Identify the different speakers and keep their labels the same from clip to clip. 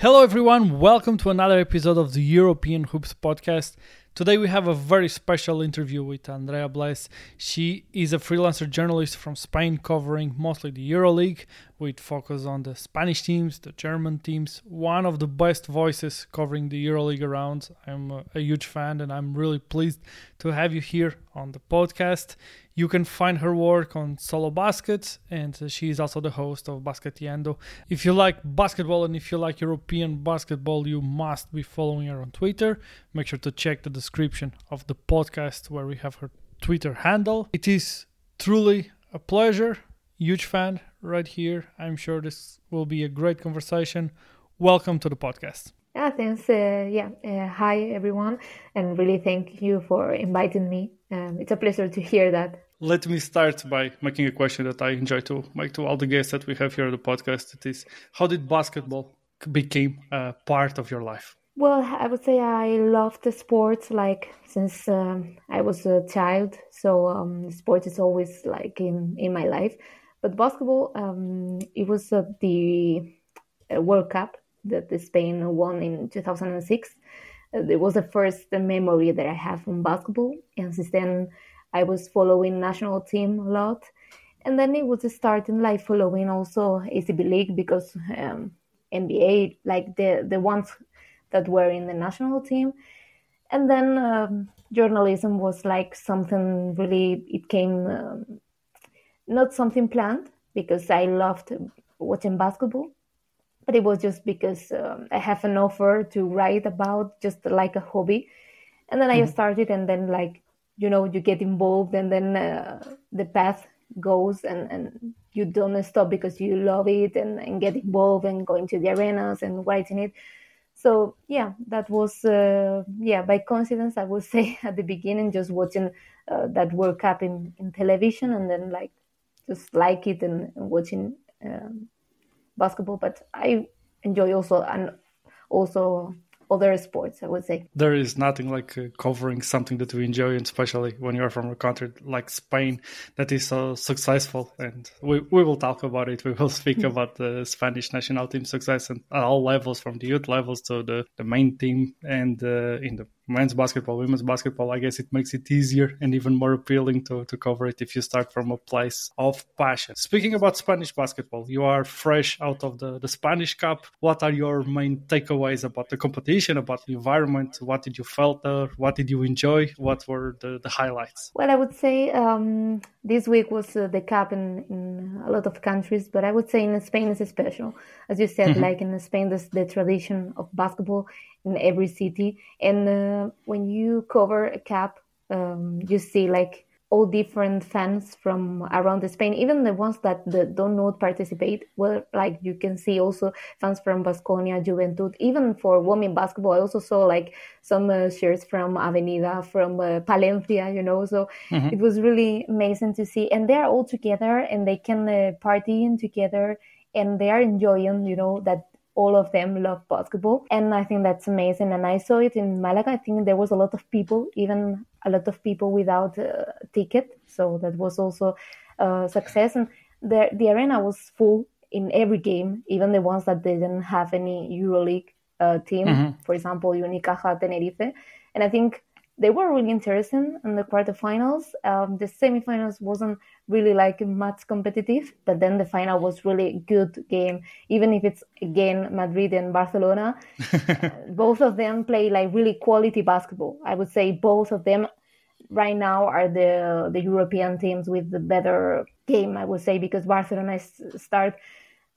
Speaker 1: Hello, everyone. Welcome to another episode of the European Hoops podcast. Today, we have a very special interview with Andrea Blez. She is a freelancer journalist from Spain, covering mostly the EuroLeague, with focus on the Spanish teams, the German teams. One of the best voices covering the EuroLeague around. I'm a, huge fan, and I'm really pleased to have you here on the podcast. You can find her work on SoloBasket, and she is also the host of Basketeando. If you like basketball and if you like European basketball, you must be following her on Twitter. Make sure to check the description of the podcast where we have her Twitter handle. It is truly a pleasure. Huge fan right here. I'm sure this will be a great conversation. Welcome to the podcast.
Speaker 2: Yeah, thanks. Uh, yeah, uh, hi everyone, and really thank you for inviting me. Um, it's a pleasure to hear that.
Speaker 1: Let me start by making a question that I enjoy to make to all the guests that we have here on the podcast. It is, how did basketball became a part of your life?
Speaker 2: Well, I would say I love the sports like since um, I was a child. So um, sports is always like in in my life. But basketball, um, it was uh, the uh, World Cup that Spain won in 2006. Uh, it was the first memory that I have from basketball, and since then I was following national team a lot. And then it was starting like following also ACB League because um, NBA, like the, the ones that were in the national team. And then um, journalism was like something really, it came um, not something planned because I loved watching basketball, but it was just because um, I have an offer to write about just like a hobby. And then mm-hmm. I started, and then like you know you get involved and then uh, the path goes and, and you don't stop because you love it and, and get involved and going to the arenas and writing it so yeah that was uh, yeah by coincidence i would say at the beginning just watching uh, that world cup in, in television and then like just like it and, and watching um, basketball. But i enjoy also and also other sports, I would say.
Speaker 1: There is nothing like uh, covering something that we enjoy, and especially when you're from a country like Spain that is so successful. And we, we will talk about it. We will speak mm-hmm. about the Spanish national team success at all levels, from the youth levels to the, the main team and uh, in the men's basketball, women's basketball, I guess it makes it easier and even more appealing to, to cover it if you start from a place of passion. Speaking about Spanish basketball, you are fresh out of the, the Spanish Cup. What are your main takeaways about the competition, about the environment? What did you felt there? What did you enjoy? What were the, the highlights?
Speaker 2: Well, I would say um, this week was uh, the cup in, in a lot of countries, but I would say in Spain is special. As you said, mm-hmm. like in Spain, there's the tradition of basketball in every city. And uh, when you cover a cap, um, you see like all different fans from around Spain, even the ones that, that don't not participate. Well, like you can see also fans from Baskonia, Juventud, even for women basketball. I also saw like some uh, shirts from Avenida, from uh, Palencia, you know. So mm-hmm. it was really amazing to see, and they're all together and they can uh, party together and they are enjoying, you know, that all of them love basketball. And I think that's amazing. And I saw it in Malaga. I think there was a lot of people, even a lot of people without a ticket. So that was also a success. And the, the arena was full in every game, even the ones that didn't have any EuroLeague uh, team, mm-hmm. for example, Unicaja Tenerife. And I think they were really interesting in the quarterfinals. Um, the semifinals wasn't really like much competitive, but then the final was really good game. Even if it's again Madrid and Barcelona, both of them play like really quality basketball. I would say both of them right now are the the European teams with the better game. I would say because Barcelona start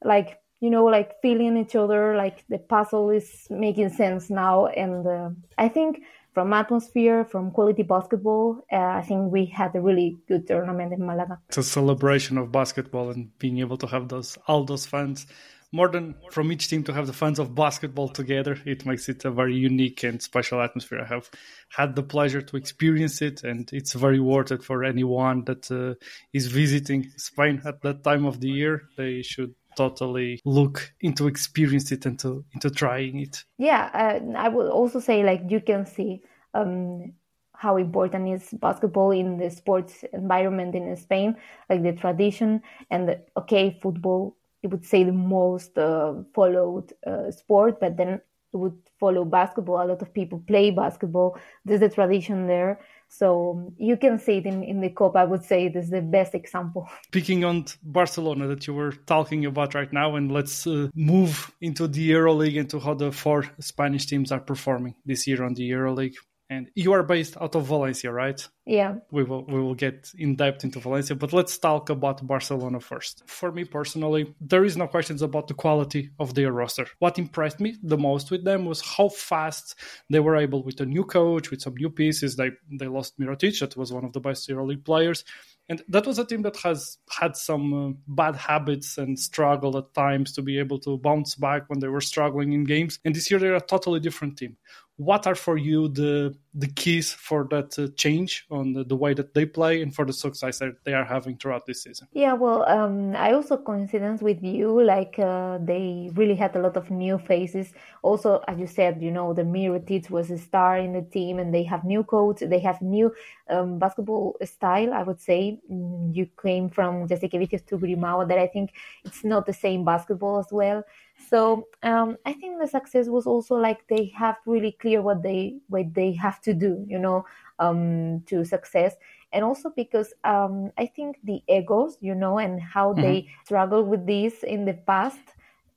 Speaker 2: like you know like feeling each other like the puzzle is making sense now and uh, i think from atmosphere, from quality basketball. Uh, I think we had a really good tournament in Malaga.
Speaker 1: It's a celebration of basketball and being able to have those all those fans. More than from each team to have the fans of basketball together, it makes it a very unique and special atmosphere. I have had the pleasure to experience it, and it's very worth it for anyone that uh, is visiting Spain at that time of the year. They should totally look into experience it and to into trying it
Speaker 2: yeah uh, i would also say like you can see um, how important is basketball in the sports environment in spain like the tradition and the, okay football I would say the most uh, followed uh, sport, but then it would follow basketball. A lot of people play basketball. There's a tradition there. So you can see it in, in the Copa. I would say it is the best example.
Speaker 1: Speaking on Barcelona that you were talking about right now, and let's uh, move into the EuroLeague and to how the four Spanish teams are performing this year on the EuroLeague and you are based out of Valencia, right?
Speaker 2: Yeah.
Speaker 1: We will we will get in depth into Valencia, but let's talk about Barcelona first. For me personally, there is no questions about the quality of their roster. What impressed me the most with them was how fast they were able with a new coach, with some new pieces. They they lost Mirotic, that was one of the best EuroLeague players. And that was a team that has had some uh, bad habits and struggled at times to be able to bounce back when they were struggling in games. And this year they're a totally different team what are for you the the keys for that uh, change on the, the, way that they play and for the success that they are having throughout this season.
Speaker 2: Yeah well um, i also coincidence with you like uh, they really had a lot of new faces. Also as you said you know the Mirotic was a star in the team and they have new coach they have new um, basketball style i would say. Mm, you came from Jasikevičius to Grimau that i think it's not the same basketball as well so um, I think the success was also like they have really clear what they what they have to do, you know, um, to success, and also because um, I think the egos, you know, and how mm-hmm. they struggle with this in the past.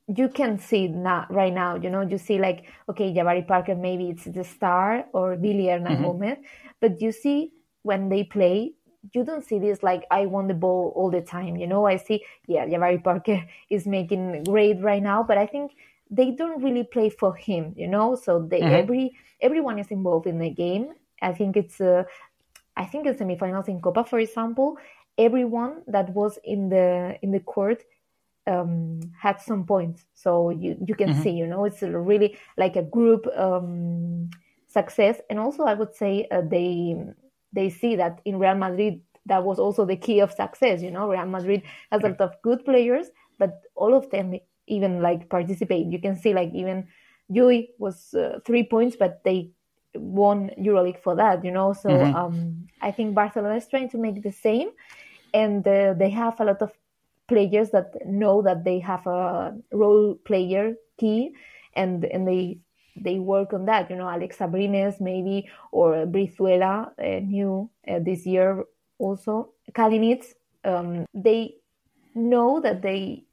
Speaker 2: You can see now, right now, you know, you see like, okay, Jabari Parker, maybe it's the star or Billy Hernan mm-hmm. But you see when they play, you don't see this like I want the ball all the time. You know, I see, yeah, Jabari Parker is making great right now, but I think they don't really play for him. You know, so they mm-hmm. every everyone is involved in the game. I think it's uh, I think in semifinals in Copa, for example, everyone that was in the in the court um, had some points. So you you can mm-hmm. see, you know, it's really like a group um, success, and also I would say uh, they they see that in Real Madrid that was also the key of success. You know, Real Madrid has a lot of good players, but all of them even like participate. You can see like even Llull was uh, three points, but they won EuroLeague for that. You know, so mm-hmm. um, I think Barcelona is trying to make the same, and uh, they have a lot of players that know that they have a role player key, and and they they work on that. You know, Alex Abrines maybe or Brizuela, uh, new uh, this year also. Kalinic, um, they know that they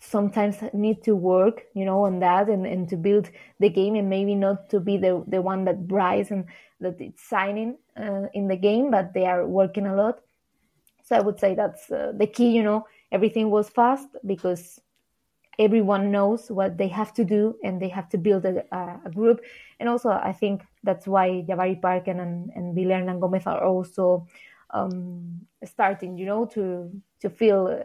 Speaker 2: sometimes need to work, you know, on that and, and to build the game and maybe not to be the, the one that brights and that it's signing uh, in the game, but they are working a lot. So I would say that's uh, the key, you know, everything was fast because everyone knows what they have to do and they have to build a, a group. And also, I think that's why Jabari Parker and, and Billy Hernangómez are also um, starting, you know, to to feel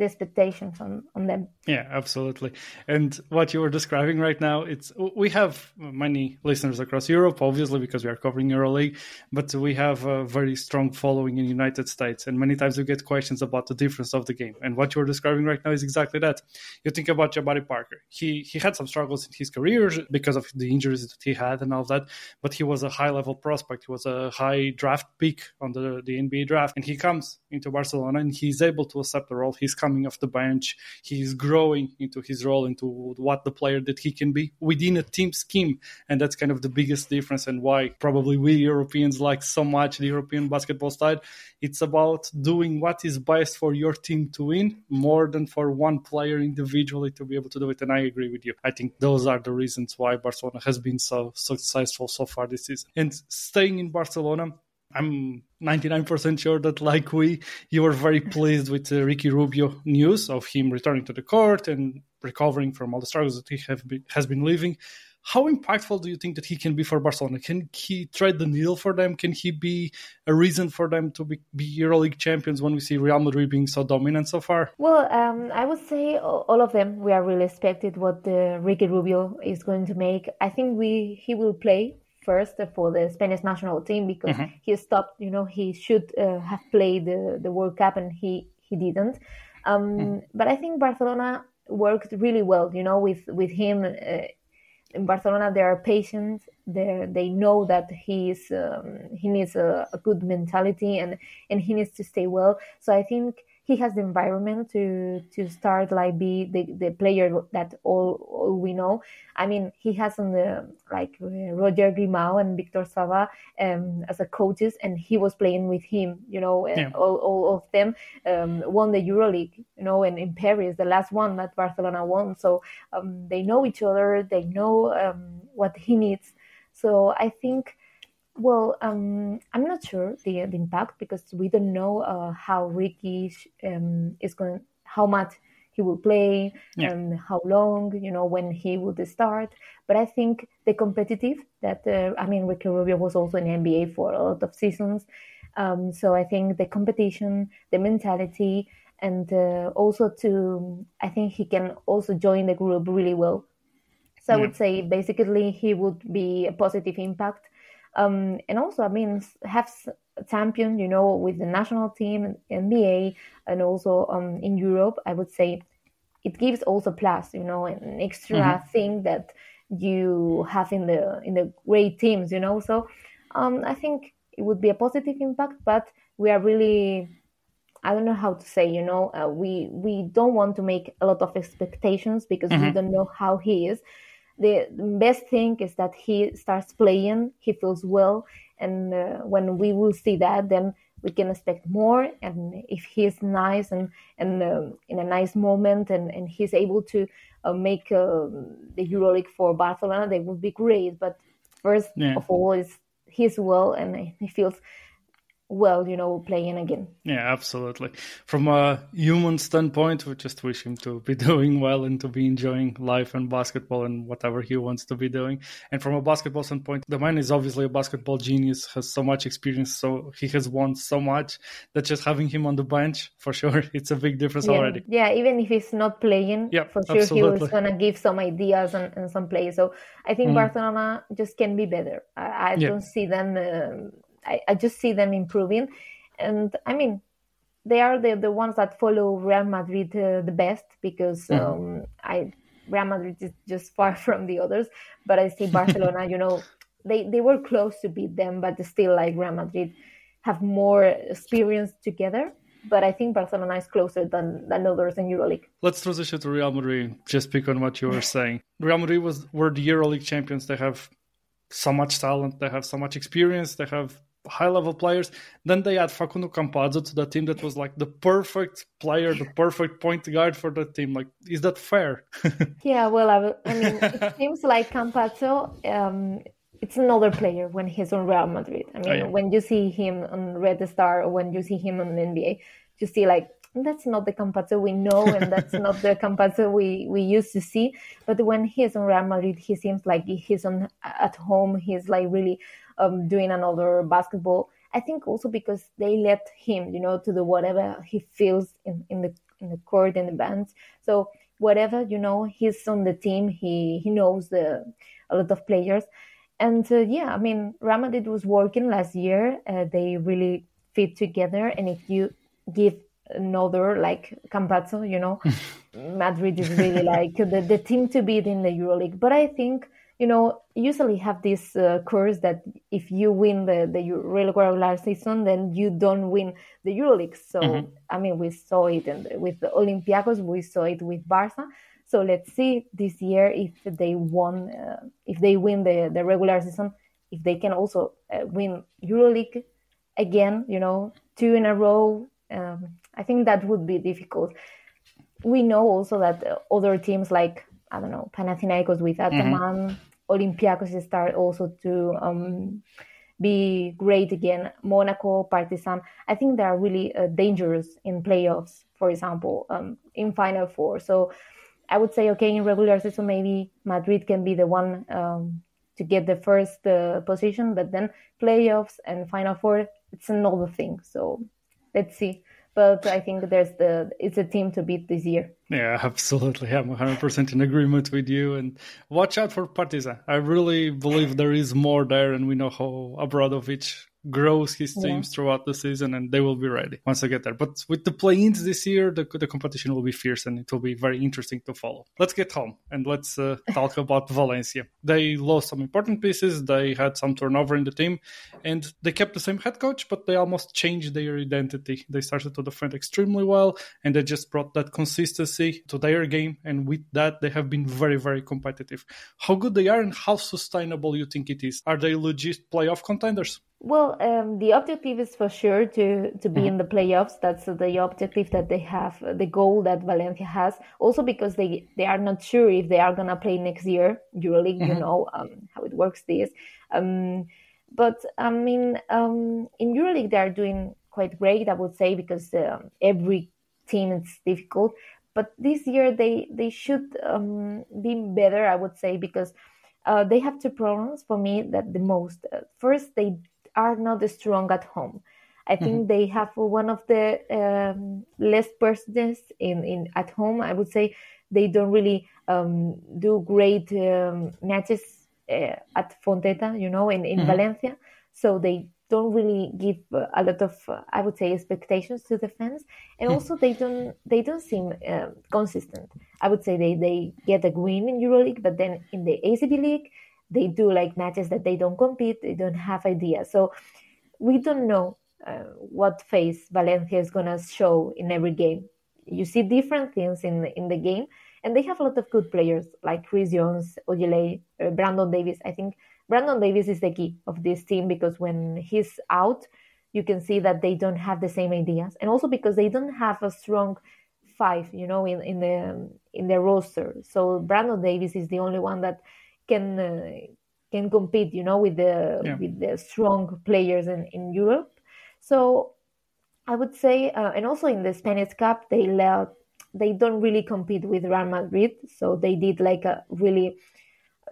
Speaker 2: the expectations on, on them.
Speaker 1: Yeah, absolutely. And what you were describing right now, it's we have many listeners across Europe, obviously because we are covering EuroLeague, but we have a very strong following in the United States, and many times we get questions about the difference of the game. And what you are describing right now is exactly that. You think about Jabari Parker. He he had some struggles in his career because of the injuries that he had and all that, but he was a high level prospect. He was a high draft pick on the, the NBA draft, and he comes into Barcelona and he's able to accept the role. He's coming off the bench. He's growing into his role, into what the player that he can be within a team scheme. And that's kind of the biggest difference and why probably we Europeans like so much the European basketball style. It's about doing what is best for your team to win more than for one player individually to be able to do it. And I agree with you. I think those are the reasons why Barcelona has been so successful so far this season. And staying in Barcelona, I'm 99% sure that, like we, you were very pleased with the Ricky Rubio news of him returning to the court and recovering from all the struggles that he been, has been living. How impactful do you think that he can be for Barcelona? Can he thread the needle for them? Can he be a reason for them to be, be EuroLeague champions when we see Real Madrid being so dominant so far?
Speaker 2: Well, um, I would say all of them. We are really expected what the Ricky Rubio is going to make. I think we he will play first for the Spanish national team because mm-hmm. he stopped. You know, he should uh, have played the, the World Cup and he he didn't. Um, mm. But I think Barcelona worked really well. You know, with with him. Uh, in Barcelona, they are patient. They they know that he's um, he needs a, a, good mentality and and he needs to stay well. So I think he has the environment to to start like be the, the player that all, all we know. I mean, he has on the like uh, Roger Grimau and Victor Sada um, as a coaches, and he was playing with him. You know, yeah. all, all of them um, won the EuroLeague. You know, and in Paris, the last one that Barcelona won. So um, they know each other. They know um, what he needs. So I think well, um, I'm not sure the, the impact because we don't know uh, how Ricky um, is going, how much he will play yeah. and how long, you know, when he would start. But I think the competitive that, uh, I mean, Ricky Rubio was also in NBA for a lot of seasons. Um, so I think the competition, the mentality, and uh, also to, I think he can also join the group really well. So yeah. I would say basically he would be a positive impact um, and also, I mean, have champion, you know, with the national team, NBA, and also um, in Europe, I would say it gives also plus, you know, an extra mm-hmm. thing that you have in the in the great teams, you know. So um, I think it would be a positive impact, but we are really I don't know how to say, you know, uh, we we don't want to make a lot of expectations because mm-hmm. we don't know how he is the best thing is that he starts playing, he feels well, and uh, when we will see that, then we can expect more. And if he's nice and and uh, in a nice moment, and and he's able to uh, make uh, the EuroLeague for Barcelona, they would be great. But first yeah. of all, is he's well and he feels well, you know, playing again.
Speaker 1: Yeah, absolutely. From a human standpoint, we just wish him to be doing well and to be enjoying life and basketball and whatever he wants to be doing. And from a basketball standpoint, the man is obviously a basketball genius, has so much experience, so he has won so much that just having him on the bench, for sure, it's a big difference
Speaker 2: yeah.
Speaker 1: already.
Speaker 2: Yeah, even if he's not playing, yeah, for sure absolutely. he was going to give some ideas and, and, some plays. So I think mm. Barcelona just can be better. I, I yeah. don't see them. Uh, I, I just see them improving. And I mean, they are the, the ones that follow Real Madrid uh, the best because mm-hmm. um, I Real Madrid is just far from the others. But I see Barcelona, you know, they, they were close to beat them, but still, like Real Madrid, have more experience together. But I think Barcelona is closer than, than others in EuroLeague.
Speaker 1: Let's transition to Real Madrid. Just pick on what you were saying. Real Madrid was were the EuroLeague champions. They have so much talent. They have so much experience. They have high level players. Then they add Facundo Campazzo to the team that was like the perfect player, the perfect point guard for the team. Like, is that fair?
Speaker 2: yeah, well, I, I, mean, it seems like Campazzo. Um, it's another player when he's on Real Madrid. I mean, oh, yeah. when you see him on Red Star or when you see him on the NBA, you see like that's not the Campazzo we know and that's not the Campazzo we, we used to see. But when he's on Real Madrid, he seems like he's on at home. He's like really um, doing another basketball. I think also because they let him, you know, to do whatever he feels in, in the in the court in the bench. So whatever you know, he's on the team. He he knows the a lot of players, and uh, yeah, I mean, Ramadid was working last year. Uh, they really fit together, and if you give another like Campazzo, you know, Madrid is really like the, the team to beat in the EuroLeague. But I think you know, usually have this uh, curse that if you win the, the regular season, then you don't win the EuroLeague. So, mm-hmm. I mean, we saw it in, with the Olympiacos, we saw it with Barca. So let's see this year if they won, uh, if they win the, the regular season, if they can also uh, win EuroLeague again, you know, two in a row. Um, I think that would be difficult. We know also that other teams like I don't know Panathinaikos with mm-hmm. Ataman, mm-hmm. Olympiacos start also to um, be great again. Monaco, Partizan. I think they are really uh, dangerous in playoffs, for example, um, in Final Four. So I would say, okay, in regular season, maybe Madrid can be the one um, to get the first uh, position, but then playoffs and Final Four, it's another thing. So let's see but I think there's the it's a team to beat this year.
Speaker 1: Yeah, absolutely. I'm 100% in agreement with you. And watch out for Partizan. I really believe there is more there, and we know how Obradovic grows his teams yeah. throughout the season, and they will be ready once they get there. But with the play-ins this year, the, the competition will be fierce, and it will be very interesting to follow. Let's get home and let's uh, talk about Valencia. They lost some important pieces. They had some turnover in the team, and they kept the same head coach, but they almost changed their identity. They started to defend extremely well, and they just brought that consistency to their game. And with that, they have been very, very competitive. How good they are, and how sustainable you think it is? Are they legit playoff contenders?
Speaker 2: Well, um, the objective is for sure to to be mm-hmm. in the playoffs. That's the objective that they have, the goal that Valencia has. Also because they they are not sure if they are gonna play next year EuroLeague. Mm-hmm. You know um, how it works. This, um, but I mean, um, in EuroLeague they are doing quite great. I would say because um, every team is difficult. But this year they they should um, be better. I would say because. Uh, they have two problems for me that the most. Uh, first, they are not strong at home. I think mm-hmm. they have one of the um, less persons in, in at home. I would say they don't really um, do great um, matches uh, at Fonteta, you know, in, in mm-hmm. Valencia. So they don't really give a lot of, uh, I would say, expectations to the fans, and mm-hmm. also they don't they don't seem uh, consistent. I would say they they get a win in EuroLeague, but then in the ACB League they do like matches that they don't compete, they don't have ideas. So we don't know uh, what face Valencia is gonna show in every game. You see different things in in the game, and they have a lot of good players like Chris Jones, Ojeleye, uh, Brandon Davies. I think Brandon Davies is the key of this team because when he's out, you can see that they don't have the same ideas, and also because they don't have a strong five, you know, in in the in the roster. So Brandon Davies is the only one that can uh, can compete, you know, with the yeah. with the strong players in, in Europe. So I would say, uh, and also in the Spanish Cup, they let they don't really compete with Real Madrid, so they did like a really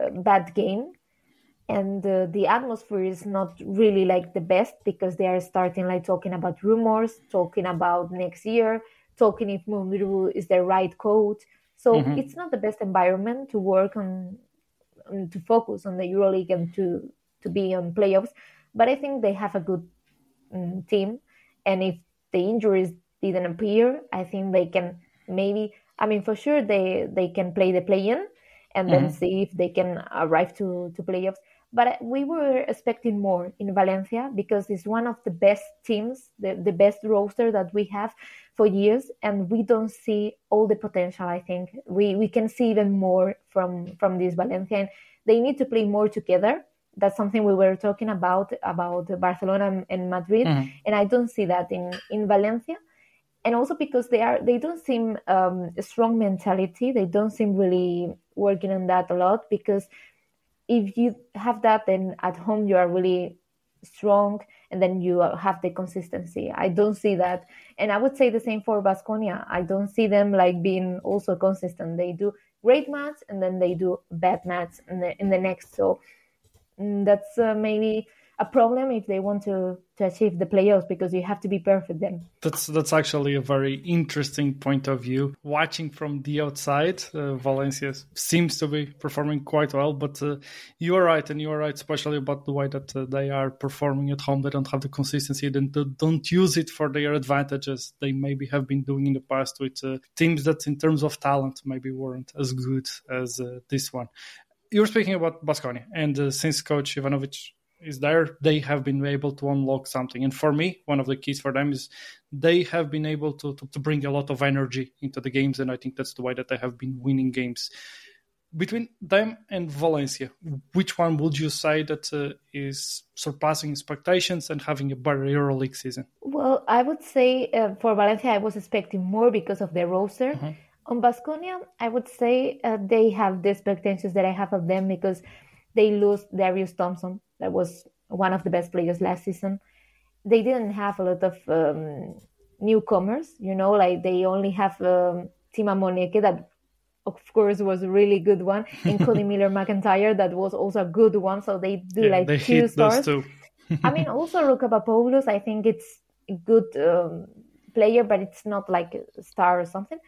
Speaker 2: uh, bad game, and uh, the atmosphere is not really like the best because they are starting like talking about rumors, talking about next year, talking if Mumbrú is the right coach. So mm-hmm. it's not the best environment to work on to focus on the EuroLeague and to to be on playoffs. But I think they have a good um, team, and if the injuries didn't appear, I think they can maybe. I mean, for sure they they can play the play-in, and then mm-hmm. see if they can arrive to to playoffs. But we were expecting more in Valencia because it's one of the best teams, the, the best roster that we have for years, and we don't see all the potential. I think we, we can see even more from from this Valencia. And they need to play more together. That's something we were talking about about Barcelona and Madrid, mm-hmm. and I don't see that in in Valencia and also because they are they don't seem um, a strong mentality they don't seem really working on that a lot because if you have that, then at home you are really strong and then you have the consistency. I don't see that. And I would say the same for Baskonia. I don't see them like being also consistent. They do great match and then they do bad match in the, in the next. So mm, that's uh, maybe a problem if they want to to achieve the playoffs because you have to be perfect then.
Speaker 1: That's that's actually a very interesting point of view. Watching from the outside, uh, Valencia seems to be performing quite well, but uh, you are right, and you are right, especially about the way that uh, they are performing at home. They don't have the consistency, they don't use it for their advantages. They maybe have been doing in the past with uh, teams that, in terms of talent, maybe weren't as good as uh, this one. You were speaking about Baskonia, and uh, since Coach Ivanovic is there they have been able to unlock something. And for me one of the keys for them is they have been able to, to, to, bring a lot of energy into the games and i think that's the way that they have been winning games. Between them and valencia which one would you say that uh, is surpassing expectations and having a better euroleague season?
Speaker 2: Well i would say uh, for valencia i was expecting more because of their roster. Mm-hmm. on baskonia i would say uh, they have the expectations that i have of them because they lose darius thompson that was one of the best players last season. They didn't have a lot of um, newcomers, you know, like they only have um, Chima Moneke that of course was a really good one, and Codi Miller McIntyre that was also a good one. So they do yeah, like they two stars. I mean, also Luka Papadopoulos, I think it's a good um, player, but it's not like a star or something.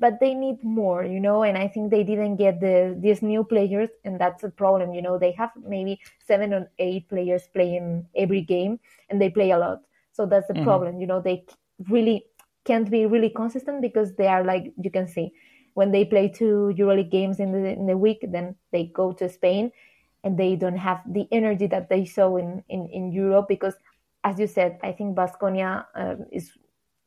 Speaker 2: But they need more, you know, and I think they didn't get the these new players, and that's a problem, you know. They have maybe seven or eight players playing every game, and they play a lot, so that's the mm-hmm. problem, you know. They really can't be really consistent because they are like you can see when they play two EuroLeague games in the in the week, then they go to Spain, and they don't have the energy that they saw in in, in Europe because, as you said, I think Baskonia um, is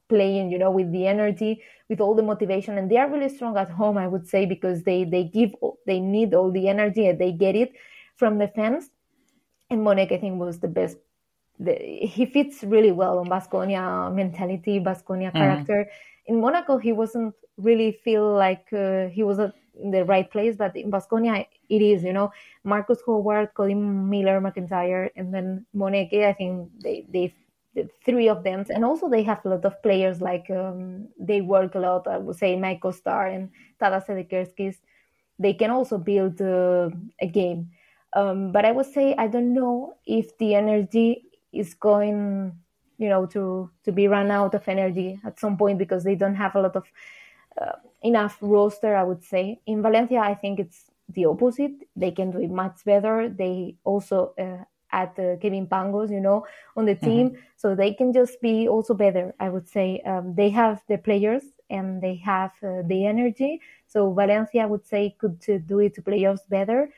Speaker 2: playing you know with the energy with all the motivation and they are really strong at home i would say because they they give they need all the energy and they get it from the fans. And Moneke i think was the best the, he fits really well on Baskonia mentality Baskonia mm-hmm. character. In monaco he wasn't really feel like uh, he was in the right place but in Baskonia, it is you know. Marcus howard colin miller mcintyre and then Moneke, i think they they the three of them, and also they have a lot of players like um, they work a lot. I would say Maik Kotsar and Tadas Sedekerskis. They can also build uh, a game, um, but I would say I don't know if the energy is going, you know, to to be run out of energy at some point because they don't have a lot of uh, enough roster. I would say in Valencia, I think it's the opposite. They can do it much better. They also uh, at uh, Kevin Pangos, you know, on the team. Mm-hmm. So they can just be also better. I would say um, they have the players and they have uh, the energy. So Valencia, I would say, could to do it to playoffs better.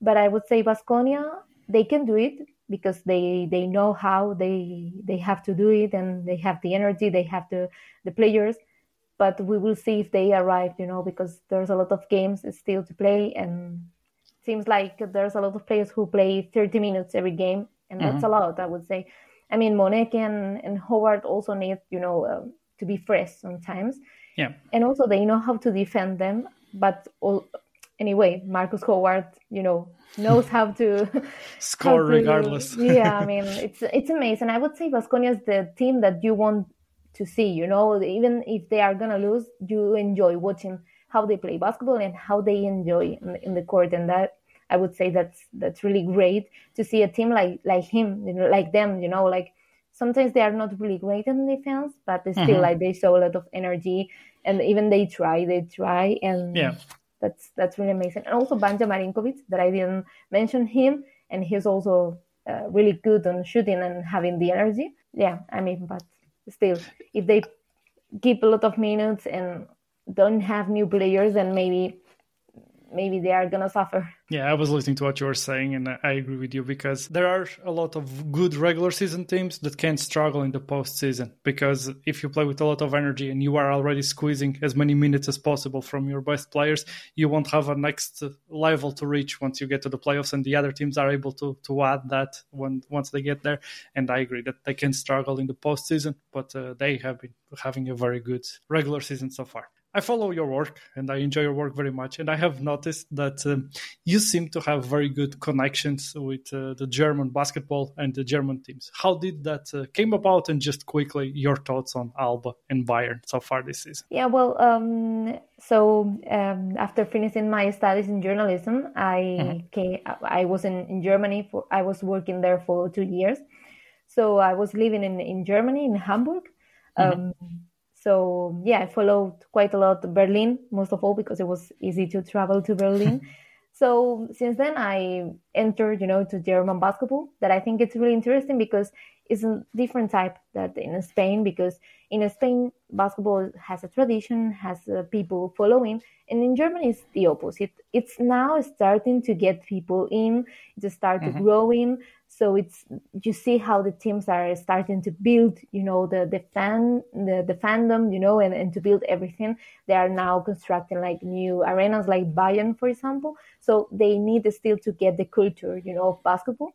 Speaker 2: But I would say Baskonia, they can do it because they they know how they they have to do it and they have the energy, they have the the players. But we will see if they arrive, you know, because there's a lot of games still to play and seems like there's a lot of players who play 30 minutes every game, and that's mm-hmm. a lot, I would say. I mean, Moneke and, and Howard also need, you know, uh, to be fresh sometimes.
Speaker 1: Yeah.
Speaker 2: And also they know how to defend them. But all, anyway, Marcus Howard, you know, knows how to
Speaker 1: score how to, regardless.
Speaker 2: yeah, I mean, it's it's amazing. I would say Baskonia is the team that you want to see. You know, even if they are gonna lose, you enjoy watching how they play basketball and how they enjoy in, in the court and that I would say that's that's really great to see a team like like him, you know, like them, you know, like sometimes they are not really great in defense, but they still mm-hmm. like they show a lot of energy and even they try, they try and
Speaker 1: yeah.
Speaker 2: that's that's really amazing. And also Vanja Marinkovic that I didn't mention him and he's also uh, really good on shooting and having the energy. Yeah, I mean, but still, if they keep a lot of minutes and don't have new players, and maybe maybe they are gonna suffer.
Speaker 1: Yeah, I was listening to what you were saying, and I agree with you because there are a lot of good regular season teams that can struggle in the postseason. Because if you play with a lot of energy and you are already squeezing as many minutes as possible from your best players, you won't have a next level to reach once you get to the playoffs, and the other teams are able to to add that when once they get there. And I agree that they can struggle in the postseason, but uh, they have been having a very good regular season so far. I follow your work and I enjoy your work very much. And I have noticed that um, you seem to have very good connections with uh, the German basketball and the German teams. How did that uh, came about? And just quickly, your thoughts on Alba and Bayern so far this season?
Speaker 2: Yeah, well, um, so um, after finishing my studies in journalism, I mm-hmm. came, I was in, in Germany for I was working there for two years. So I was living in in Germany in Hamburg. Mm-hmm um, so yeah, I followed quite a lot Berlin, most of all because it was easy to travel to Berlin. so since then, I entered, you know, to German basketball. That I think it's really interesting because it's a different type that in Spain. Because in Spain, basketball has a tradition, has uh, people following, and in Germany, it's the opposite. It's now starting to get people in. It's started mm-hmm. growing. So it's you see how the teams are starting to build, you know, the the fan the, the fandom, you know, and, and to build everything. They are now constructing like new arenas like Bayern, for example. So they need still to get the culture, you know, of basketball.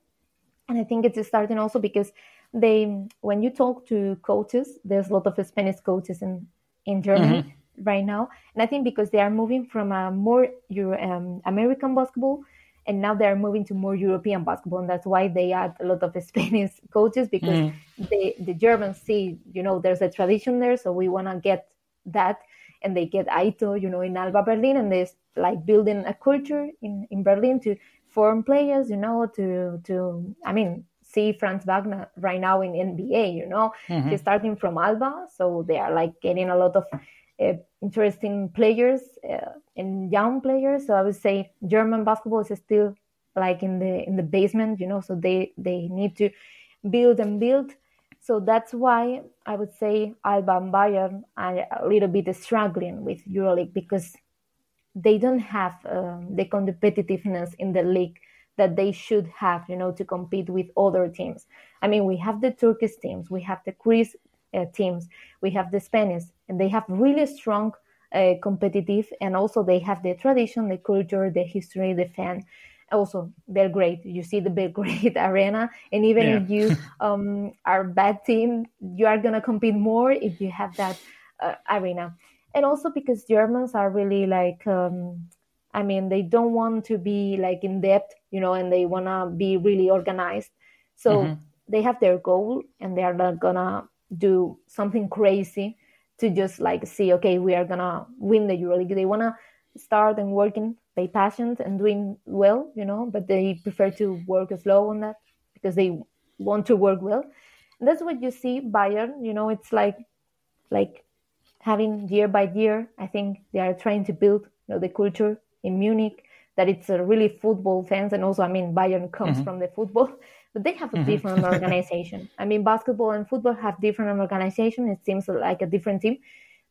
Speaker 2: And I think it's starting also because they when you talk to coaches, there's a lot of Spanish coaches in in Germany. Mm-hmm. Right now, and I think because they are moving from a more Euro, um, American basketball and now they're moving to more European basketball, and that's why they add a lot of Spanish coaches because mm. the the Germans see, you know, there's a tradition there, so we want to get that, and they get Aito, you know, in Alba Berlin, and they like building a culture in in Berlin to form players, you know, to to I mean. See Franz Wagner right now in NBA, you know, mm-hmm. he's starting from Alba, so they are like getting a lot of uh, interesting players uh, and young players. So I would say German basketball is still like in the in the basement, you know. So they they need to build and build. So that's why I would say Alba and Bayern are a little bit struggling with EuroLeague because they don't have um, the competitiveness in the league that they should have, you know, to compete with other teams. I mean, we have the Turkish teams, we have the Greece uh, teams, we have the Spanish, and they have really strong uh, competitive, and also they have the tradition, the culture, the history, the fan. Also, Belgrade, you see the Belgrade arena, and even yeah. if you um, are a bad team, you are gonna compete more if you have that uh, arena. And also because Germans are really like um, I mean, they don't want to be like in depth, you know, and they want to be really organized. So mm-hmm. they have their goal and they are not going to do something crazy to just like see, okay, we are going to win the EuroLeague. They want to start and working by passion and doing well, you know, but they prefer to work slow on that because they want to work well. And that's what you see Bayern, you know, it's like, like having year by year, I think they are trying to build, you know, the culture in Munich that it's a really football fans and also I mean Bayern comes mm-hmm. from the football but they have a mm-hmm. different organization. I mean basketball and football have different organization. It seems like a different team.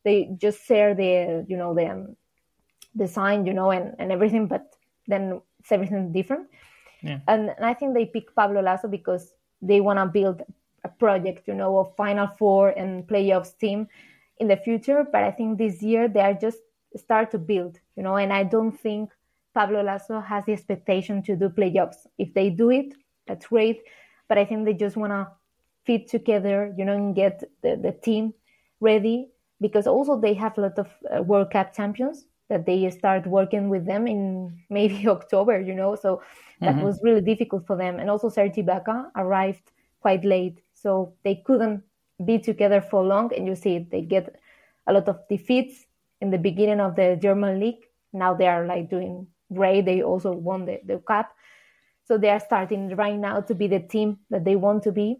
Speaker 2: They just share the you know the um, design you know and, and everything but then it's everything different. Yeah. And, and I think they pick Pablo Laso because they want to build a project, you know, of Final Four and playoffs team in the future. But I think this year they are just start to build, you know, and I don't think Pablo Laso has the expectation to do playoffs. If they do it, that's great. But I think they just want to fit together, you know, and get the, the team ready because also they have a lot of uh, World Cup champions that they start working with them in maybe October, you know, so that mm-hmm. was really difficult for them. And also Serge Ibaka arrived quite late, so they couldn't be together for long. And you see, they get a lot of defeats in the beginning of the German league. Now they are like doing great. They also won the, the cup. So they are starting right now to be the team that they want to be.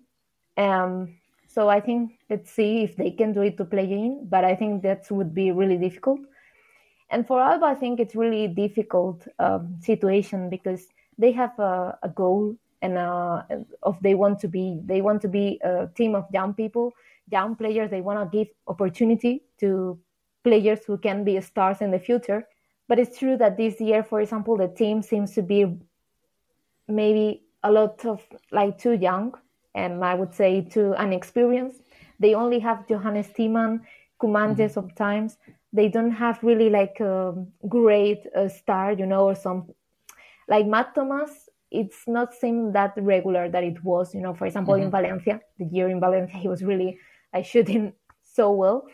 Speaker 2: Um, so I think let's see if they can do it to play in, but I think that would be really difficult. And for Alba, I think it's really difficult um, situation because they have a, a goal and uh, of they want to be they want to be a team of young people, young players. They want to give opportunity to players who can be stars in the future. But it's true that this year, for example, the team seems to be maybe a lot of like too young and I would say too unexperienced. They only have Johannes Thiemann, Koumadje mm-hmm. sometimes. They don't have really like a great uh, star, you know, or some like Matt Thomas. It's not seem that regular that it was, you know. For example, mm-hmm. in Valencia, the year in Valencia, he was really like shooting so well.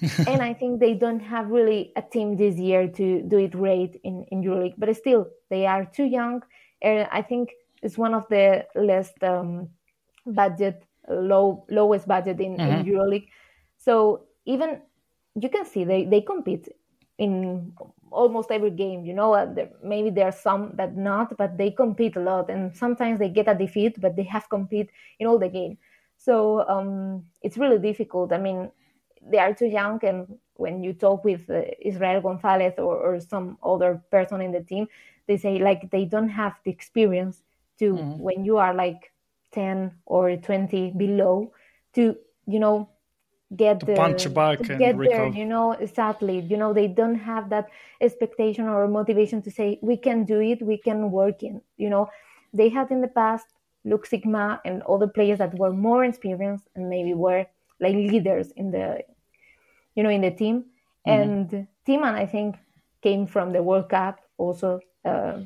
Speaker 2: And I think they don't have really a team this year to do it great in, in EuroLeague. But still, they are too young. And I think it's one of the least um, budget, low lowest budget in, mm-hmm. in EuroLeague. So even you can see they, they compete in almost every game. You know, there, maybe there are some that not, but they compete a lot. And sometimes they get a defeat, but they have compete in all the game. So um, it's really difficult. I mean, they are too young and when you talk with uh, Israel Gonzalez or, or some other person in the team they say like they don't have the experience to mm-hmm. when you are like 10 or 20 below to you know get
Speaker 1: to
Speaker 2: the,
Speaker 1: punch back
Speaker 2: to
Speaker 1: and
Speaker 2: get
Speaker 1: recover.
Speaker 2: there you know exactly you know they don't have that expectation or motivation to say we can do it we can work in you know they had in the past Luke Sikma and other players that were more experienced and maybe were like leaders in the you know in the team mm-hmm. and Thiemann I think came from the World Cup also uh,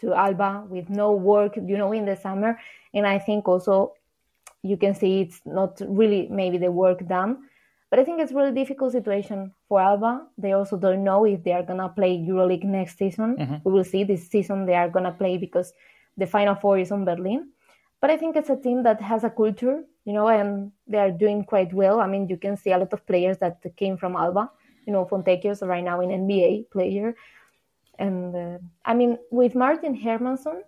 Speaker 2: to Alba with no work you know in the summer and I think also you can see it's not really maybe the work done but I think it's really difficult situation for Alba. They also don't know if they are gonna play EuroLeague next season. Mm-hmm. We will see this season they are gonna play because the Final Four is on Berlin. But I think it's a team that has a culture you know, and they are doing quite well. I mean, you can see a lot of players that came from Alba, you know, Fontecchio's right now in NBA player. And uh, I mean, with Martin Hermannsson,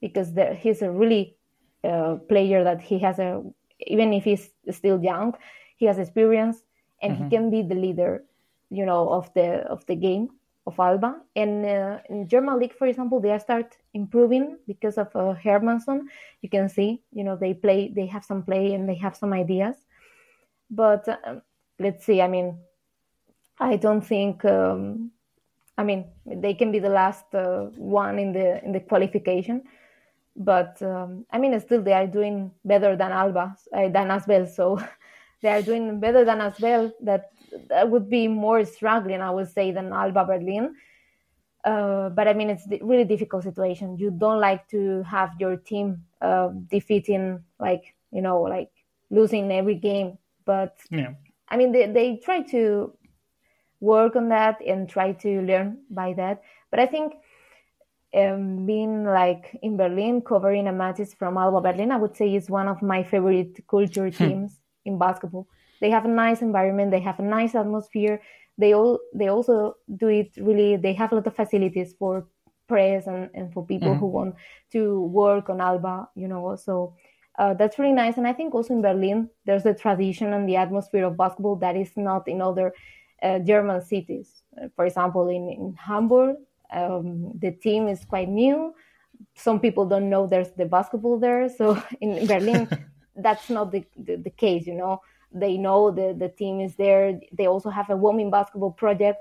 Speaker 2: because the, he's a really uh, player that he has a, even if he's still young, he has experience and mm-hmm. he can be the leader. you know, of the of the game of Alba. And uh, in German league, for example, they start improving because of uh, Hermannsson. You can see, you know, they play, they have some play and they have some ideas. But uh, let's see. I mean, I don't think. Um, I mean, they can be the last uh, one in the in the qualification, but um, I mean, still they are doing better than Alba uh, than Asvel. So they are doing better than Asvel. That that would be more struggling, I would say, than Alba Berlin. Uh, but I mean, it's a really difficult situation. You don't like to have your team uh, defeating, like you know, like losing every game. But
Speaker 1: yeah.
Speaker 2: I mean, they, they try to work on that and try to learn by that. But I think um, being like in Berlin, covering a matches from Alba Berlin, I would say is one of my favorite culture hmm. teams in basketball. They have a nice environment. They have a nice atmosphere. They all they also do it really. They have a lot of facilities for press and, and for people mm-hmm. who want to work on Alba. You know, so uh, that's really nice. And I think also in Berlin, there's a tradition and the atmosphere of basketball that is not in other uh, German cities. Uh, for example, in, in Hamburg, um, the team is quite new. Some people don't know there's the basketball there. So in Berlin, that's not the, the, the, case, you know. They know the, the team is there. They also have a women basketball project.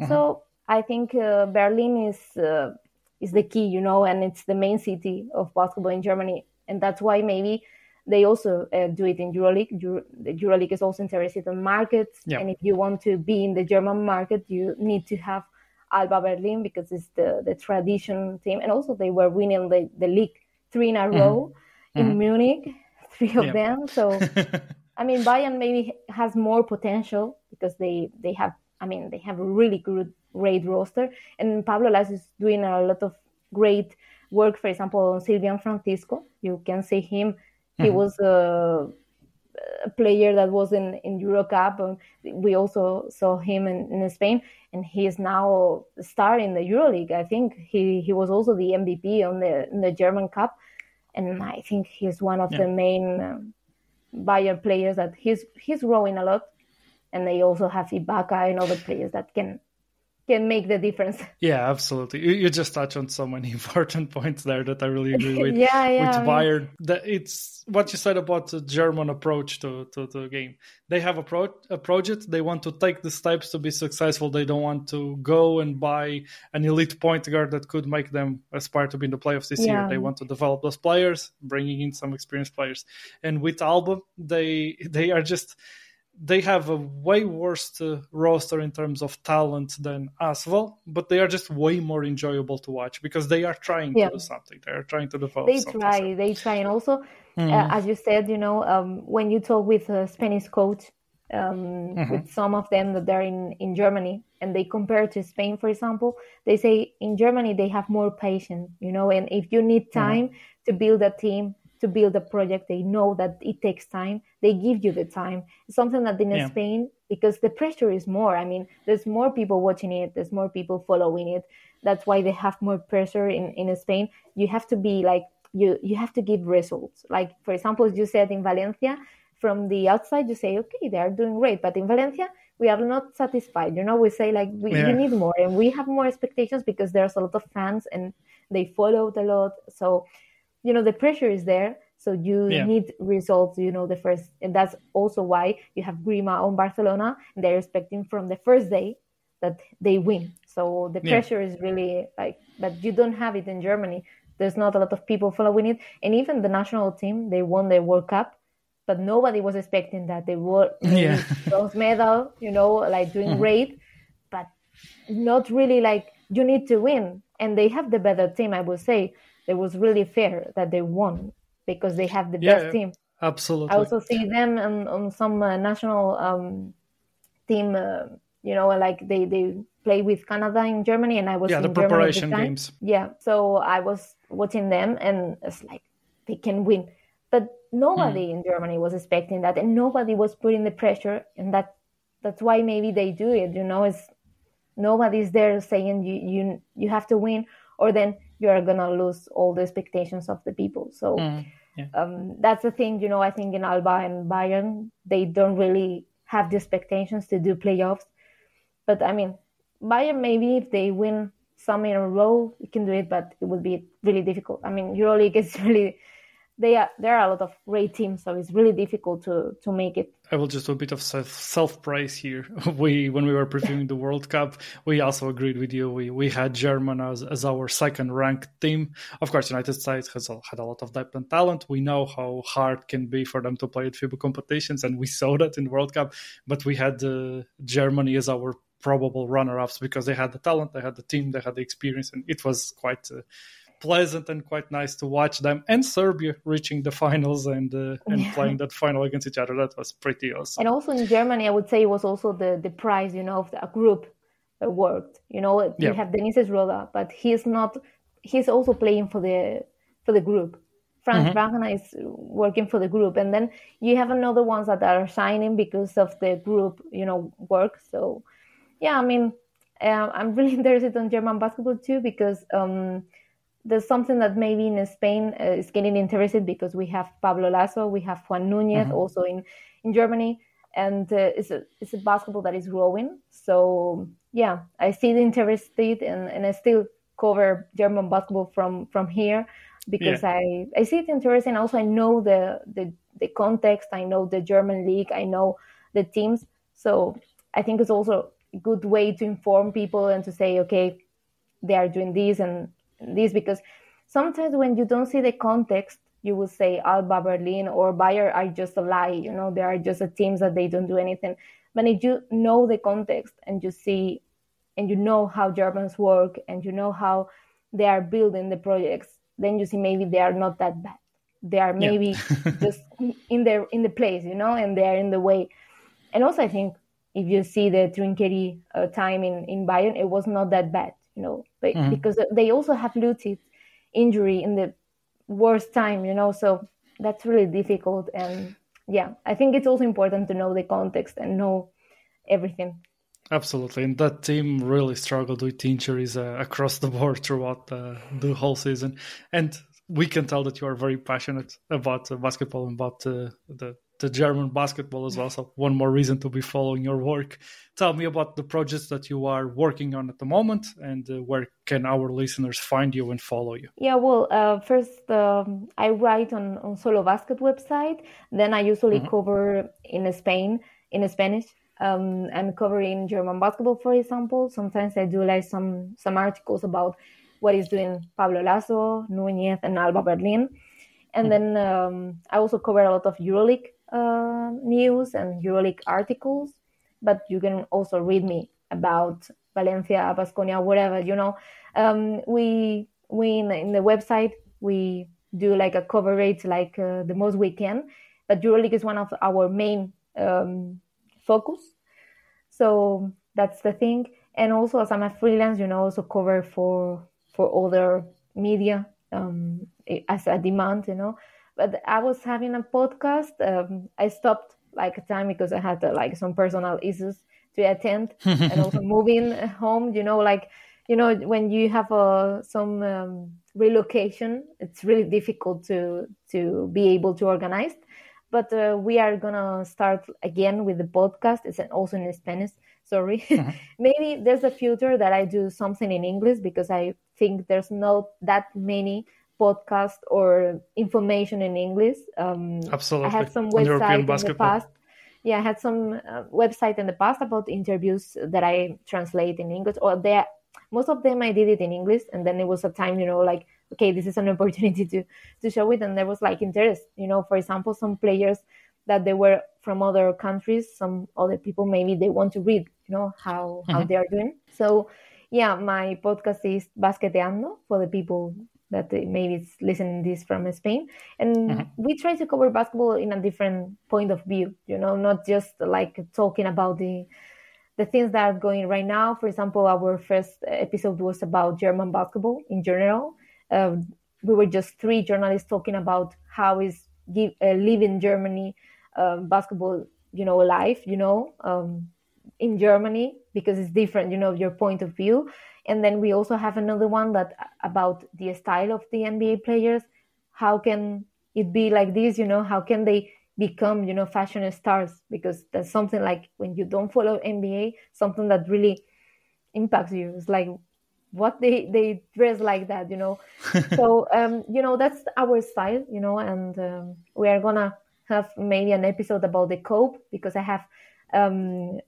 Speaker 2: Mm-hmm. So I think uh, Berlin is uh, is the key, you know, and it's the main city of basketball in Germany and that's why maybe they also uh, do it in EuroLeague. Euro, the EuroLeague is also interested in markets, and if you want to be in the German market, you need to have Alba Berlin because it's the the tradition team, and also they were winning the, the league three in a mm-hmm. row in mm-hmm. Munich, three of them. So, I mean, Bayern maybe has more potential because they they have, I mean, they have a really good great roster, and Pablo Laso is doing a lot of great work, for example, on Sylvain Francisco. You can see him. He mm-hmm. was a, a, player that was in, in Eurocup. And we also saw him in, in Spain, and he is now a star in the EuroLeague. I think he, he was also the MVP on the, in the German Cup. And I think he's one of yeah. the main um, Bayern players that he's he's growing a lot. And they also have Ibaka and other players that can can make the difference.
Speaker 1: Yeah, absolutely. You, you just touch on so many important points there that I really agree with.
Speaker 2: yeah, yeah.
Speaker 1: With Bayern, that it's what you said about the German approach to, to, to the game. They have a, pro, a project. They want to take the steps to be successful. They don't want to go and buy an elite point guard that could make them aspire to be in the playoffs this yeah. year. They want to develop those players, bringing in some experienced players. And with Alba, they they are just they have a way worse uh, roster in terms of talent than Asvel, but they are just way more enjoyable to watch because they are trying yeah. to do something. They are trying to develop.
Speaker 2: They try. So. They try, and also, mm-hmm. uh, as you said, you know, um, when you talk with a Spanish coach, um, mm-hmm. with some of them that they're in in Germany, and they compare to Spain, for example, they say in Germany they have more patience, you know, and if you need mm-hmm. time mm-hmm. to build a team, to build a project they know that it takes time they give you the time. It's something that in yeah. spain because the pressure is more i mean there's more people watching it there's more people following it. That's why they have more pressure in, in spain. You have to be like you you have to give results. Like for example you said in valencia from the outside you say okay they are doing great but in valencia we are not satisfied. You know we say like we, yeah. we need more and we have more expectations because there's a lot of fans and they followed a lot. So you know the pressure is there so you yeah. need results you know the first and that's also why you have Grimau on barcelona and they're expecting from the first day that they win so the pressure yeah. is really like but you don't have it in germany there's not a lot of people following it and even the national team they won the world cup but nobody was expecting that they were yeah. bronze medal you know like doing mm-hmm. great but not really like you need to win and they have the better team i would say it was really fair that they won because they have the yeah, best team.
Speaker 1: Absolutely.
Speaker 2: I also see them on, on some uh, national um, team, uh, you know, like they, they play with Canada in Germany, and I was
Speaker 1: yeah,
Speaker 2: in
Speaker 1: the preparation the games.
Speaker 2: Yeah, so I was watching them, and it's like they can win, but nobody mm. in Germany was expecting that, and nobody was putting the pressure, and that that's why maybe they do it. You know, it's nobody's there saying you you you have to win, or then you are gonna lose all the expectations of the people. So mm, yeah. um, that's the thing, you know. I think in Alba and Bayern, they don't really have the expectations to do playoffs. But I mean, Bayern maybe if they win some in a row, we can do it, but it would be really difficult. I mean, EuroLeague is really they are there are a lot of great teams, so it's really difficult to to make it.
Speaker 1: I will just do a bit of self self praise here. We when we were previewing the World Cup, we also agreed with you. We we had German as, as our second ranked team. Of course, United States has had a lot of depth and talent. We know how hard can be for them to play at FIBA competitions, and we saw that in the World Cup. But we had uh, Germany as our probable runner-ups because they had the talent, they had the team, they had the experience, and it was quite. Uh, pleasant and quite nice to watch them and Serbia reaching the finals and uh, and yeah. playing that final against each other. That was pretty awesome.
Speaker 2: And also in Germany, I would say it was also the the prize, you know, of the group that worked. You know, you yeah. have Dennis Schroeder, but he's not. He's also playing for the for the group. Franz mm-hmm. Wagner is working for the group, and then you have another ones that are signing because of the group, you know, work. So, yeah, I mean, uh, I'm really interested in German basketball too because um, there's something that maybe in Spain uh, is getting interested because we have Pablo Laso, we have Juan Núñez mm-hmm. also in, in Germany, and uh, it's, a, it's a basketball that is growing. So yeah, I still interested and, and I still cover German basketball from, from here because yeah. I, I see it interesting. Also, I know the, the, the context, I know the German league, I know the teams. So I think it's also a good way to inform people and to say, okay, they are doing this and this because sometimes when you don't see the context, you will say Alba Berlin or Bayern are just a lie. You know, they are just a teams that they don't do anything. But if you know the context and you see and you know how Germans work and you know how they are building the projects, then you see maybe they are not that bad. They are maybe yeah. just in their in the place, you know, and they are in the way. And also, I think if you see the Trinchieri uh, time in in Bayern, it was not that bad you know, but, mm-hmm. because they also have Lucic injury in the worst time, you know, so that's really difficult. And yeah, I think it's also important to know the context and know everything.
Speaker 1: Absolutely, and that team really struggled with injuries uh, across the board throughout the, the whole season. And we can tell that you are very passionate about uh, basketball and about uh, the the German basketball as well. So one more reason to be following your work. Tell me about the projects that you are working on at the moment, and uh, where can our listeners find you and follow you?
Speaker 2: Yeah, well, uh, first um, I write on on SoloBasket website. Then I usually mm-hmm. cover in Spain in Spanish. Um, I'm covering German basketball, for example. Sometimes I do like some some articles about what is doing Pablo Laso, Núñez, and Alba Berlin. And mm-hmm. then um, I also cover a lot of EuroLeague uh, news and EuroLeague articles, but you can also read me about Valencia, Baskonia, whatever. You know, um, we we in the, in the, website we do like a coverage like uh, the most we can, but EuroLeague is one of our main um, focus. So that's the thing. And also, as I'm a freelance, you know, also cover for for other media um, as a demand, you know but I was having a podcast. Um, I stopped like a time because I had uh, like some personal issues to attend and also moving home. You know, like you know when you have uh, some um, relocation, it's really difficult to to be able to organize. But uh, we are gonna start again with the podcast. It's also in Spanish. Sorry, mm-hmm. maybe there's a future that I do something in English because I think there's not that many podcast or information in English. Um,
Speaker 1: Absolutely.
Speaker 2: I had some website in the past. Yeah, I had some uh, website in the past about interviews that I translate in English, or they most of them I did it in English, and then it was a time, you know, like okay, this is an opportunity to to show it, and there was like interest, you know, for example, some players that they were from other countries, some other people maybe they want to read, you know, how how mm-hmm. they are doing. So yeah, my podcast is Basketeando for the people that maybe it's listening this from Spain. And mm-hmm. we try to cover basketball in a different point of view, you know, not just like talking about the the things that are going right now. For example, our first episode was about German basketball in general. Uh, we were just three journalists talking about how is give, uh, living Germany uh, basketball, you know, life, you know, um, in Germany because it's different, you know, your point of view and then we also have another one that about the style of the NBA players. How can it be like this? You know, how can they become you know fashion stars because that's something like when you don't follow nba something that really impacts you it's like what they they dress like that you know so um you know that's our style you know and um, we are gonna have maybe an episode about the cope because i have um,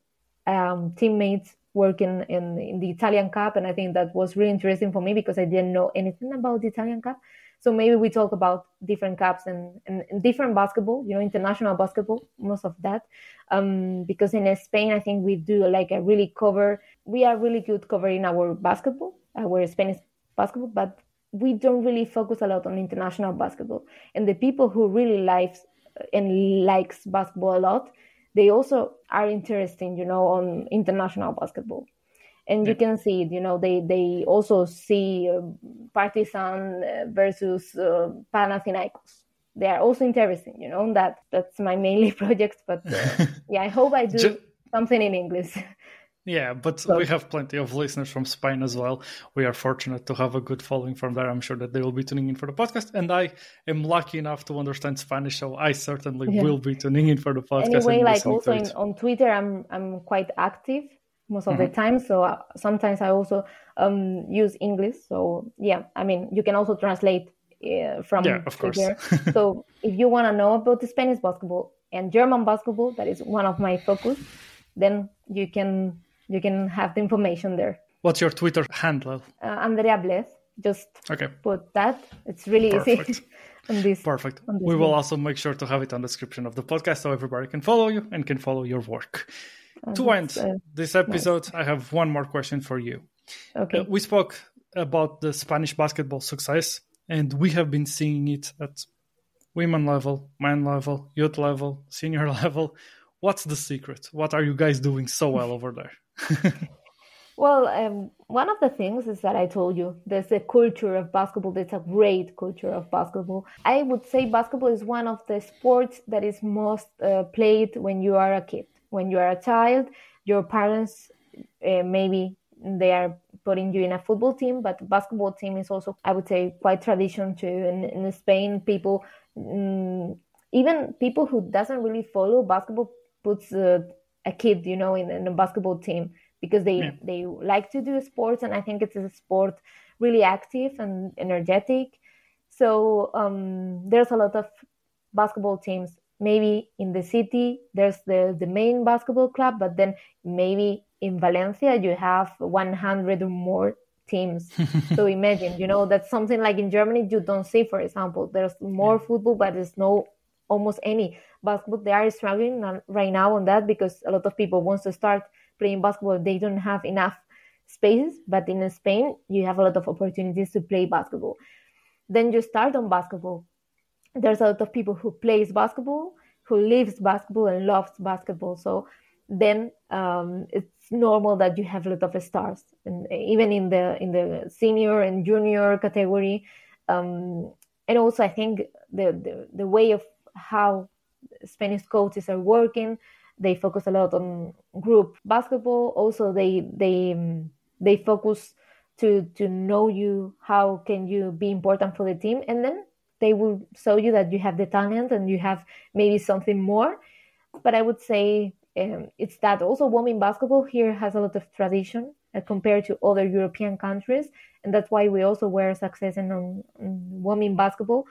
Speaker 2: um teammates working in in the italian cup and i think that was really interesting for me because i didn't know anything about the italian cup. So maybe we talk about different cups and, and, and different basketball you know international basketball most of that. Um, because in spain i think we do like a really cover we are really good covering our basketball our spanish basketball but we don't really focus a lot on international basketball. And the people who really likes and likes basketball a lot they also are interesting, you know on international basketball. And you can see it you know they they also see uh, partizan uh, versus uh, panathinaikos. They are also interesting you know that that's my mainly project but uh, yeah i hope i do Just, something in english
Speaker 1: yeah but so, we have plenty of listeners from spain as well we are fortunate to have a good following from there i'm sure that they will be tuning in for the podcast and i am lucky enough to understand spanish so i certainly yeah. will be tuning in for the podcast
Speaker 2: anyway like also in, on twitter i'm i'm quite active most of mm-hmm. the time. So uh, sometimes I also um, use English. So yeah, I mean, you can also translate uh, from
Speaker 1: yeah, of course.
Speaker 2: so if you want to know about the Spanish basketball and German basketball, that is one of my focus. Then you can you can have the information there.
Speaker 1: What's your Twitter handle?
Speaker 2: Uh, Andrea Blez. Just
Speaker 1: okay.
Speaker 2: put that. It's really Perfect. easy.
Speaker 1: This, Perfect. we will also make sure to have it on the description of the podcast so everybody can follow you and can follow your work. Oh, to end uh, this episode, nice. I have one more question for you.
Speaker 2: Okay. Uh,
Speaker 1: we spoke about the Spanish basketball success, and we have been seeing it at women level, man level, youth level, senior level. What's the secret? What are you guys doing so well over there?
Speaker 2: well, um, one of the things is that I told you there's a culture of basketball. There's a great culture of basketball. I would say basketball is one of the sports that is most uh, played when you are a kid when you are a child your parents uh, maybe they are putting you in a football team but basketball team is also i would say quite tradition too in, in spain people mm, even people who doesn't really follow basketball puts uh, a kid you know in, in, a basketball team because they yeah. they like to do sports and i think it's a sport really active and energetic so um, there's a lot of basketball teams maybe in the city there's the, the main basketball club but then maybe in valencia you have 100 or more teams so imagine you know that's something like in germany you don't see for example there's more yeah. football but there's no almost any basketball they are struggling right now on that because a lot of people want to start playing basketball. They don't have enough spaces but in spain you have a lot of opportunities to play basketball. Then you start on basketball. There's a lot of people who plays basketball who lives basketball and loves basketball. So then um, it's normal that you have a lot of stars. And even in the in the senior and junior category um, and also i think the, the the way of how spanish coaches are working they focus a lot on group basketball also they they they focus to to know you how can you be important for the team and then they will show you that you have the talent and you have maybe something more. But I would say um, it's that also women basketball here has a lot of tradition uh, compared to other European countries, and that's why we also were successful in on women basketball.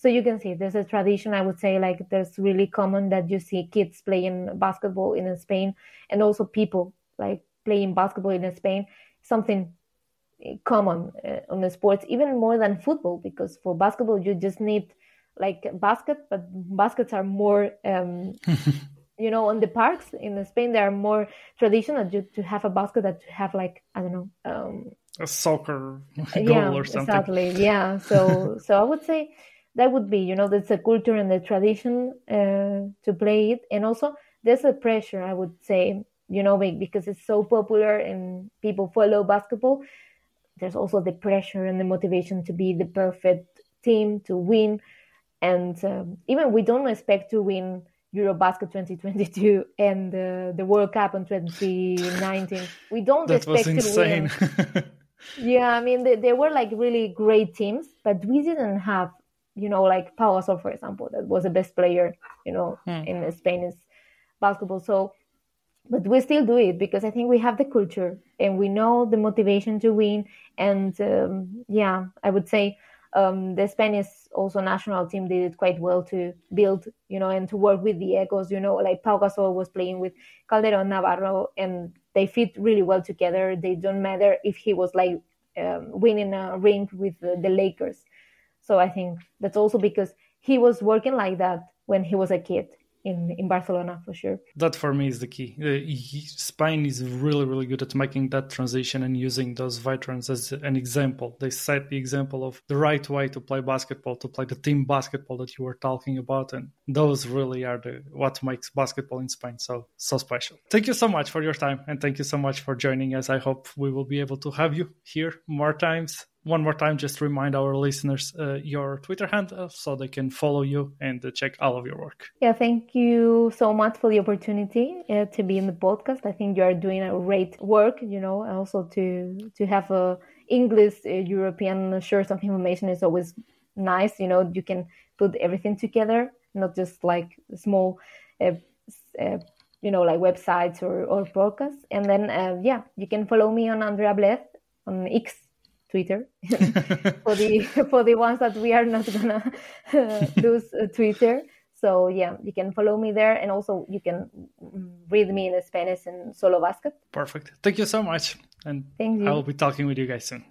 Speaker 2: So you can see there's a tradition. I would say like there's really common that you see kids playing basketball in Spain, and also people like playing basketball in Spain. Something common uh, on the sports even more than football because for basketball you just need like basket but baskets are more um, you know on the parks in spain there are more traditional to, to have a basket that to have like i don't know um,
Speaker 1: a soccer goal
Speaker 2: yeah,
Speaker 1: or something
Speaker 2: exactly yeah so so i would say that would be you know there's a culture and the tradition uh, to play it and also there's a pressure i would say you know because it's so popular and people follow basketball there's also the pressure and the motivation to be the perfect team to win. And um, even we don't expect to win Eurobasket 2022 and uh, the World Cup in 2019. We don't
Speaker 1: that
Speaker 2: expect
Speaker 1: was
Speaker 2: insane. to win. yeah, I mean, they, they were like really great teams, but we didn't have you know, like Pau Gasol, for example, that was the best player, you know, hmm. in Spain's basketball. So, but we still do it because I think we have the culture and we know the motivation to win. And um, yeah, I would say um, the Spanish also national team did it quite well to build, you know, and to work with the egos. You know, like Pau Gasol was playing with Calderon Navarro, and they fit really well together. They don't matter if he was like um, winning a ring with the, the Lakers. So I think that's also because he was working like that when he was a kid in in Barcelona for sure.
Speaker 1: That for me is the key. He, Spain is really really good at making that transition and using those veterans as an example. They set the example of the right way to play basketball, to play the team basketball that you were talking about, and those really are the what makes basketball in Spain so so special. Thank you so much for your time and thank you so much for joining us. I hope we will be able to have you here more times one more time, just remind our listeners uh, your Twitter handle so they can follow you and uh, check all of your work.
Speaker 2: Yeah, thank you so much for the opportunity uh, to be in the podcast. I think you are doing a great work, you know, also to to have a English uh, European source of information is always nice. You know, you can put everything together, not just like small, uh, uh, you know, like websites or, or podcasts. And then, yeah, you can follow me on Andrea Blez on X Twitter for the for the ones that we are not gonna uh, lose uh, Twitter. So yeah, you can follow me there, and also you can read me in Spanish and SoloBasket.
Speaker 1: Perfect. Thank you so much, and
Speaker 2: Thank you.
Speaker 1: I will be talking with you guys soon.